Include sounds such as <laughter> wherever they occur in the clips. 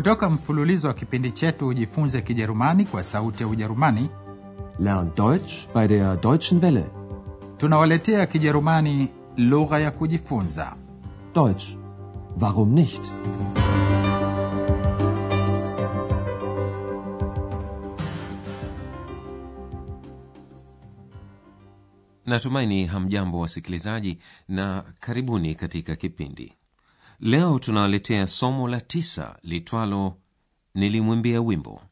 kutoka mfululizo wa kipindi chetu ujifunze kijerumani kwa sauti ya ujerumani Lern Deutsch bei der Deutschen Welle. tunawaletea kijerumani lugha ya kujifunza Deutsch. Warum nicht? natumaini hamjambo wasikilizaji na karibuni katika kipindi leo tunawaletea somo la tisa litwalo nilimwimbia wimbo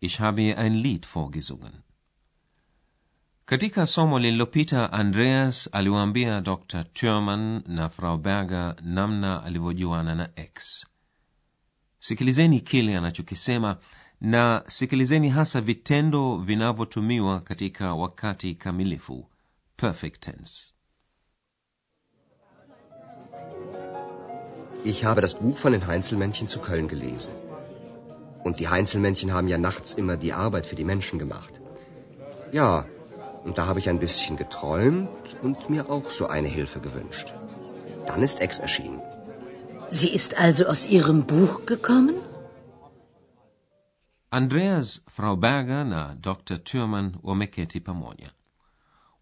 ich habe ein lied vorgesungen katika somo lililopita andreas aliwaambia dr turman na frau berger namna alivyojuana na x. Sikilizeni kile anachokisema na sikilizeni hasa vitendo vinavyotumiwa katika wakati kamilifu. Perfect tense Ich habe das Buch von den Heinzelmännchen zu Köln gelesen. Und die Heinzelmännchen haben ja nachts immer die Arbeit für die Menschen gemacht. Ja, und da habe ich ein bisschen geträumt und mir auch so eine Hilfe gewünscht. Dann ist Ex erschienen. Sie ist also aus Ihrem Buch gekommen? andreas frau berger na dr turman wameketi pamoja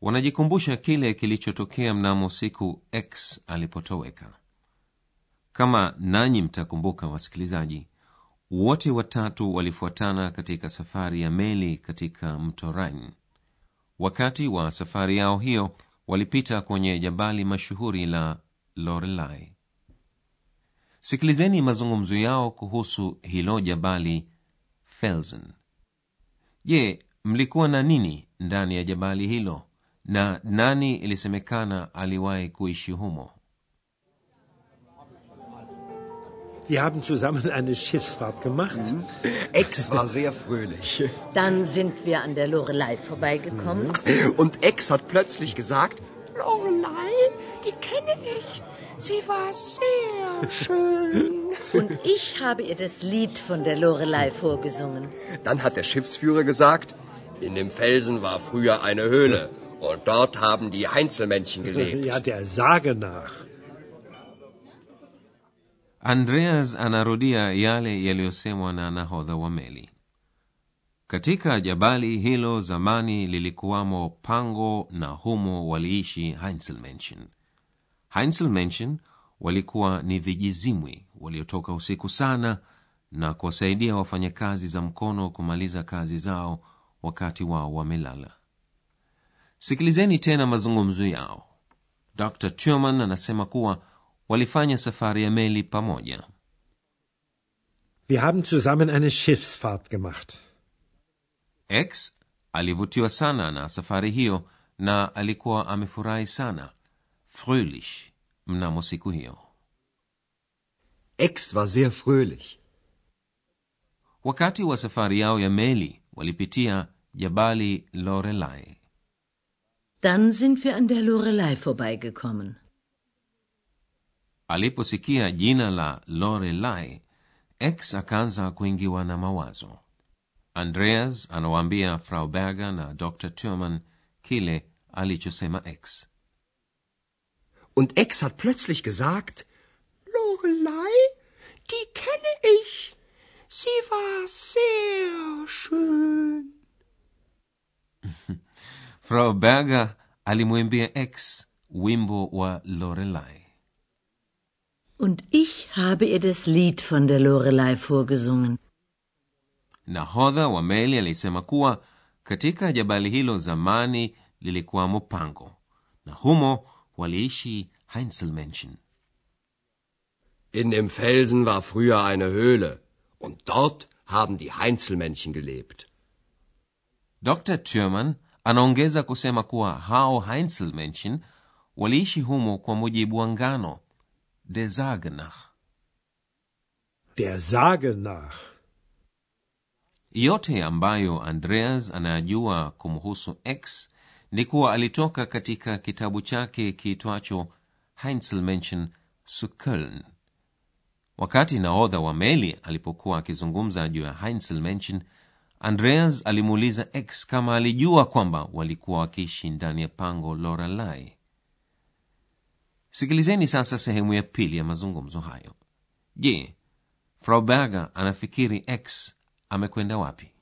wanajikumbusha kile kilichotokea mnamo siku x alipotoweka kama nanyi mtakumbuka wasikilizaji wote watatu walifuatana katika safari ya meli katika mto rhine. Wakati wa safari yao hiyo walipita kwenye jabali mashuhuri la lorelai sikilizeni mazungumzo yao kuhusu hilo jabali felsen. Je mlikuwa na nini ndani ya jabali hilo? Na nani ilisemekana aliwahi kuishi humo Wir haben zusammen eine Schiffsfahrt gemacht. Ex war sehr fröhlich. Dann sind wir an der Lorelei vorbeigekommen. Und Ex hat plötzlich gesagt, Lorelei, die kenne ich. Sie war sehr schön. Und ich habe ihr das Lied von der Lorelei vorgesungen. dann hat der Schiffsführer gesagt, in dem Felsen war früher eine Höhle. Und dort haben die Heinzelmännchen gelebt. Ja, der Sage nach. Andreas anarudia yale yaliyosemwa na nahodha wa meli. Katika jabali hilo zamani lilikuwamo pango na humo waliishi heinselmenchen heinselmenchen walikuwa ni vijizimwi waliotoka usiku sana na kuwasaidia wafanyakazi za mkono kumaliza kazi zao wakati wao wamelala. Sikilizeni tena mazungumzo yao. Dr turman anasema kuwa walifanya safari ya meli pamoja Wir haben zusammen eine Schiffsfahrt gemacht. x alivutiwa sana na safari hiyo na alikuwa amefurahi sana fröhlich mnamo siku hiyo Ex war sehr fröhlich. wakati wa safari yao ya meli walipitia jabali lorelai Dann sind wir an der Lorelei vorbeigekommen. Aliposikia jina la lorelai x akaanza kuingiwa na mawazo andreas anawaambia frau berger na dr turman kile alichosema x Und Ex hat plötzlich gesagt, Lorelei, die kenne ich. Sie war sehr schön. <laughs> frau berger alimwimbia x wimbo wa lorelai Und ich habe ihr das Lied von der Lorelei vorgesungen. nahodha wa meli alisema kuwa katika jabali hilo zamani lilikuwamo pango na humo waliishi heinzelmenschen in dem Felsen war früher eine Höhle. Und dort haben die Heinzelmännchen gelebt. dr turman anaongeza kusema kuwa hao heinzelmenschen waliishi humo kwa mujibu wa ngano der sage nach. Der Sage nach. yote ambayo andreas anajua kumhusu x ni kuwa alitoka katika kitabu chake kiitwacho heinzelmenschen zu köln. Wakati nahodha wa meli alipokuwa akizungumza juu ya heinzelmenschen andreas alimuuliza x kama alijua kwamba walikuwa wakiishi ndani ya pango lorelai sikilizeni sasa sehemu ya pili ya mazungumzo hayo je frau berger anafikiri x amekwenda wapi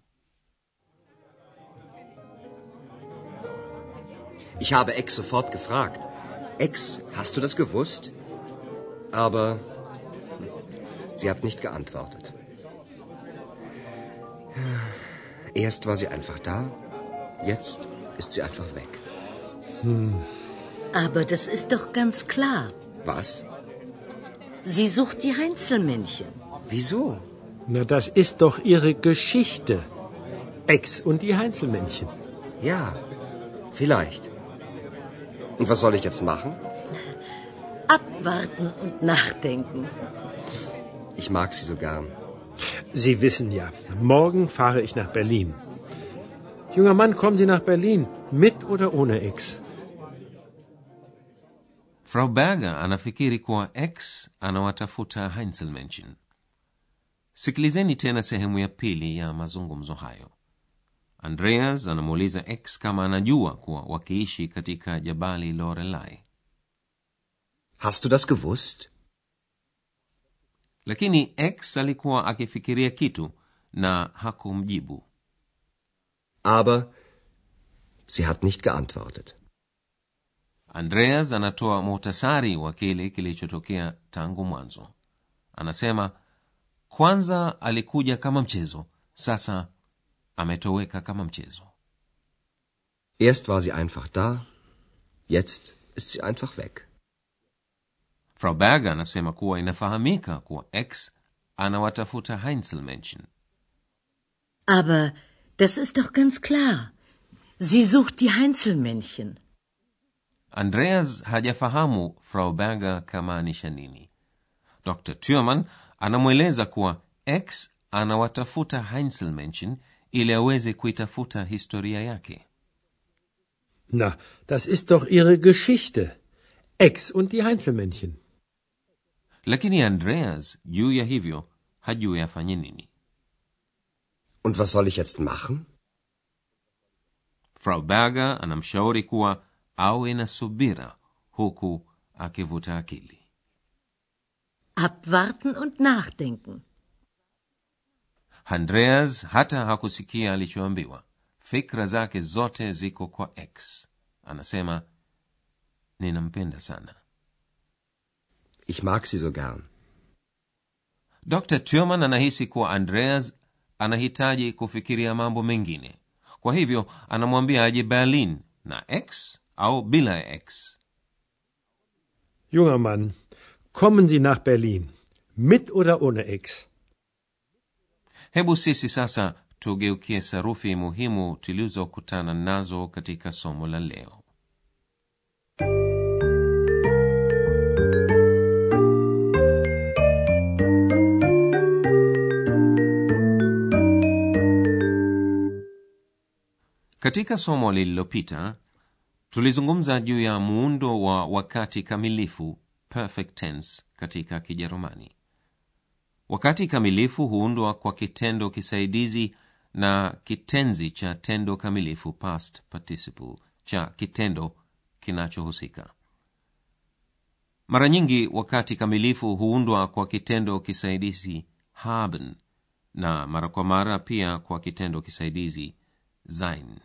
Ich habe Ex sofort gefragt. Ex, hast du das gewusst? Aber sie hat nicht geantwortet. Erst war sie einfach da, jetzt ist sie einfach weg. Aber das ist doch ganz klar. Was? Sie sucht die Heinzelmännchen. Wieso? Na, das ist doch Ihre Geschichte. Ex und die Heinzelmännchen. Ja, vielleicht. Und was soll ich jetzt machen? Abwarten und nachdenken. Ich mag sie so gern. Sie wissen ja, morgen fahre ich nach Berlin. Junger Mann, kommen Sie nach Berlin, mit oder ohne Ex? Frau berger anafikiri kuwa x anawatafuta heinzelmenschen sikilizeni tena sehemu ya pili ya mazungumzo hayo andreas anamuuliza x kama anajua kuwa wakiishi katika jabali lorelai Hast du das gewusst? lakini x alikuwa akifikiria kitu na hakumjibu Aber sie hat nicht geantwortet. Andreas anatoa muhtasari wa kile kilichotokea tangu mwanzo anasema kwanza alikuja kama mchezo sasa ametoweka kama mchezo Erst war sie einfach da, jetzt ist sie einfach weg. frau berger anasema kuwa inafahamika kuwa x anawatafuta heinzelmenschen Aber das ist doch ganz klar. Sie sucht die Heinzelmännchen. Andreas hajafahamu frau berger kamaanisha nini dr turman anamweleza kuwa x anawatafuta heinzelmenschen ili aweze kuitafuta historia yake Na, das ist doch Ihre Geschichte. Ex und die Heinzelmännchen. lakini andreas juu ya hivyo hajui afanye nini Und was soll ich jetzt machen? frau berger anamshauri kuwa awe na subira huku akivuta akili. Abwarten und nachdenken. andreas hata hakusikia alichoambiwa. Fikra zake zote ziko kwa x. Anasema ninampenda sana. Ich mag sie so gern. dr turman anahisi kuwa andreas anahitaji kufikiria mambo mengine. Kwa hivyo anamwambia aje berlin na x au bila ya x. Junger Mann, kommen Sie nach Berlin, mit oder ohne Ex? hebu sisi sasa tugeukie sarufi muhimu tulizokutana nazo katika somo la leo. Katika somo lililopita tulizungumza juu ya muundo wa wakati kamilifu perfect tense katika kijerumani. Wakati kamilifu huundwa kwa kitendo kisaidizi na kitenzi cha tendo kamilifu past participle cha kitendo kinachohusika. Mara nyingi wakati kamilifu huundwa kwa kitendo kisaidizi haben na mara kwa mara pia kwa kitendo kisaidizi sein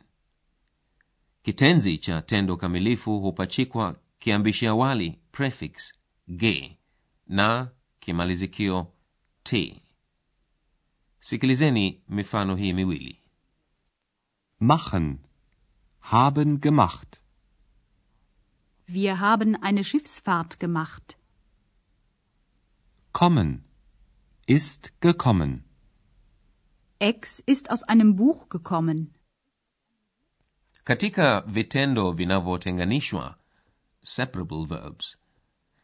kitenzi cha tendo kamilifu hupachikwa kiambishi awali prefix ge na kimalizikio t sikilizeni mifano hii miwili Machen. Haben gemacht. Wir haben eine Schiffsfahrt gemacht. Kommen. Ist gekommen. Ex ist aus einem Buch gekommen. Katika vitendo vinavyotenganishwa separable verbs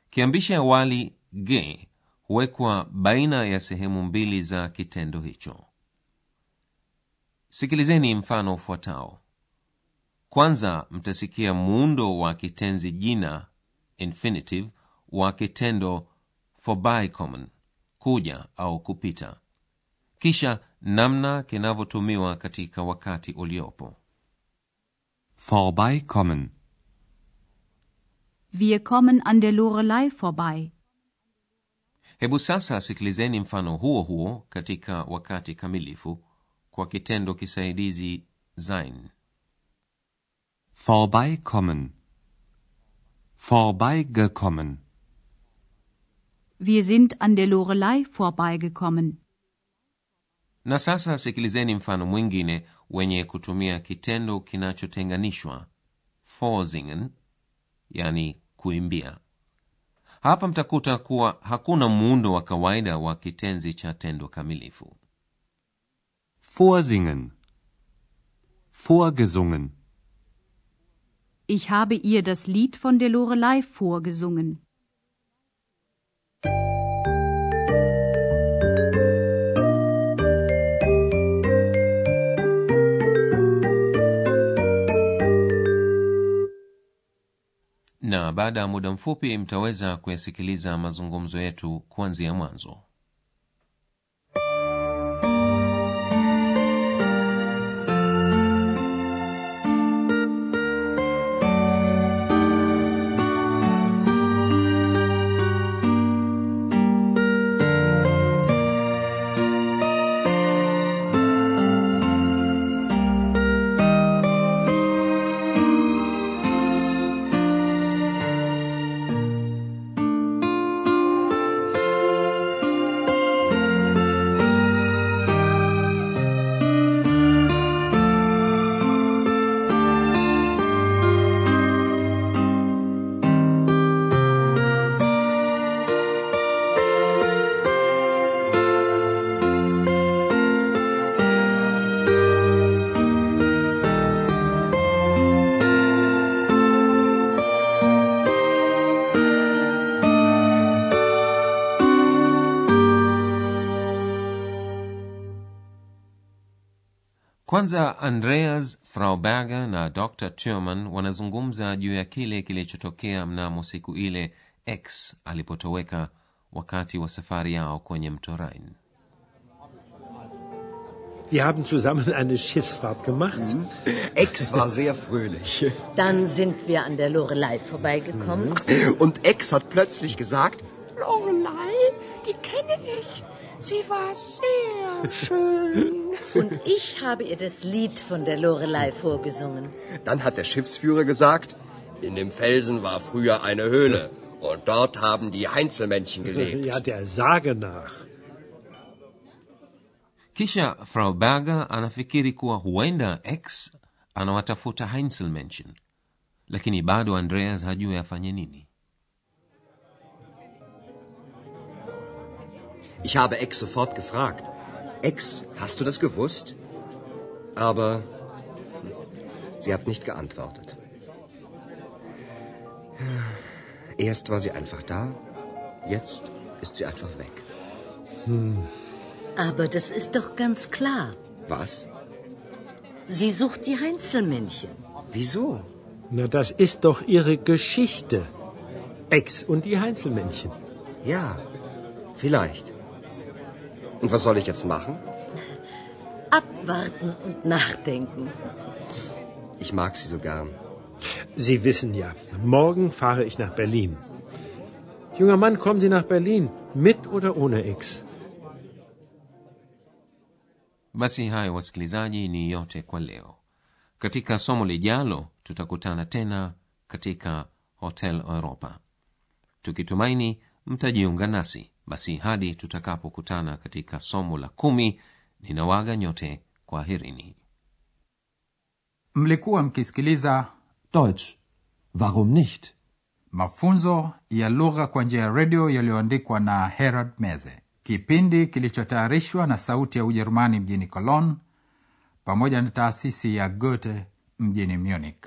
kiambishi awali ge huwekwa baina ya sehemu mbili za kitendo hicho. Sikilizeni mfano ufuatao. Kwanza mtasikia muundo wa kitenzi jina infinitive wa kitendo vorbeikommen kuja au kupita. Kisha namna kinavyotumiwa katika wakati uliopo Vorbeikommen. Wir kommen an der Lorelei vorbei. hebu sasa sikilizeni mfano huo huo katika wakati kamilifu kwa kitendo kisaidizi sein Vorbeikommen. Vorbeigekommen. Wir sind an der Lorelei vorbeigekommen. Na sasa sikilizeni mfano mwingine wenye kutumia kitendo kinachotenganishwa vorsingen yani kuimbia hapa mtakuta kuwa hakuna muundo wa kawaida wa kitenzi cha tendo kamilifu Vorsingen. Vorgesungen. Ich habe ihr das Lied von der Lorelei vorgesungen. Baada ya muda mfupi mtaweza kuyasikiliza mazungumzo yetu kuanzia mwanzo kwanza andreas frau berger na dr turman wanazungumza juu ya kile kilichotokea mnamo siku ile x alipotoweka wakati wa safari yao kwenye mto rhein Wir haben zusammen eine Schiffsfahrt gemacht. Ex war sehr fröhlich. Dann sind wir an der Lorelei vorbeigekommen. Und Ex hat plötzlich gesagt, Lorelei, die kenne ich. Sie war sehr schön. Und ich habe ihr das Lied von der Lorelei vorgesungen. dann hat der Schiffsführer gesagt, in dem Felsen war früher eine Höhle. Und dort haben die Heinzelmännchen gelebt. Ja, der Sage nach. kisha frau berger anafikiri kuwa huenda x anawatafuta heinzelmenschen lakini bado andreas hajui afanye nini Ich habe Ex sofort gefragt. Ex, hast du das gewusst? Aber sie hat nicht geantwortet. Erst war sie einfach da, jetzt ist sie einfach weg. Aber das ist doch ganz klar. Was? Sie sucht die Heinzelmännchen. Wieso? Na, das ist doch ihre Geschichte. Ex und die Heinzelmännchen. Ja, vielleicht. Und was soll ich jetzt machen? Abwarten und nachdenken. Ich mag sie so gern. Sie wissen ja, morgen fahre ich nach Berlin. Junger Mann, kommen Sie nach Berlin, mit oder ohne Ex? basi hayo wasikilizaji ni yote kwa leo katika somo lijalo tutakutana tena katika hotel europa tukitumaini mtajiunga nasi basi hadi tutakapokutana katika somo la kumi ninawaga nyote kwa herini mlikuwa mkisikiliza Deutsch. Warum nicht? mafunzo ya lugha kwa njia ya redio yaliyoandikwa na herald meze kipindi kilichotayarishwa na sauti ya ujerumani mjini cologne pamoja na taasisi ya goethe mjini munich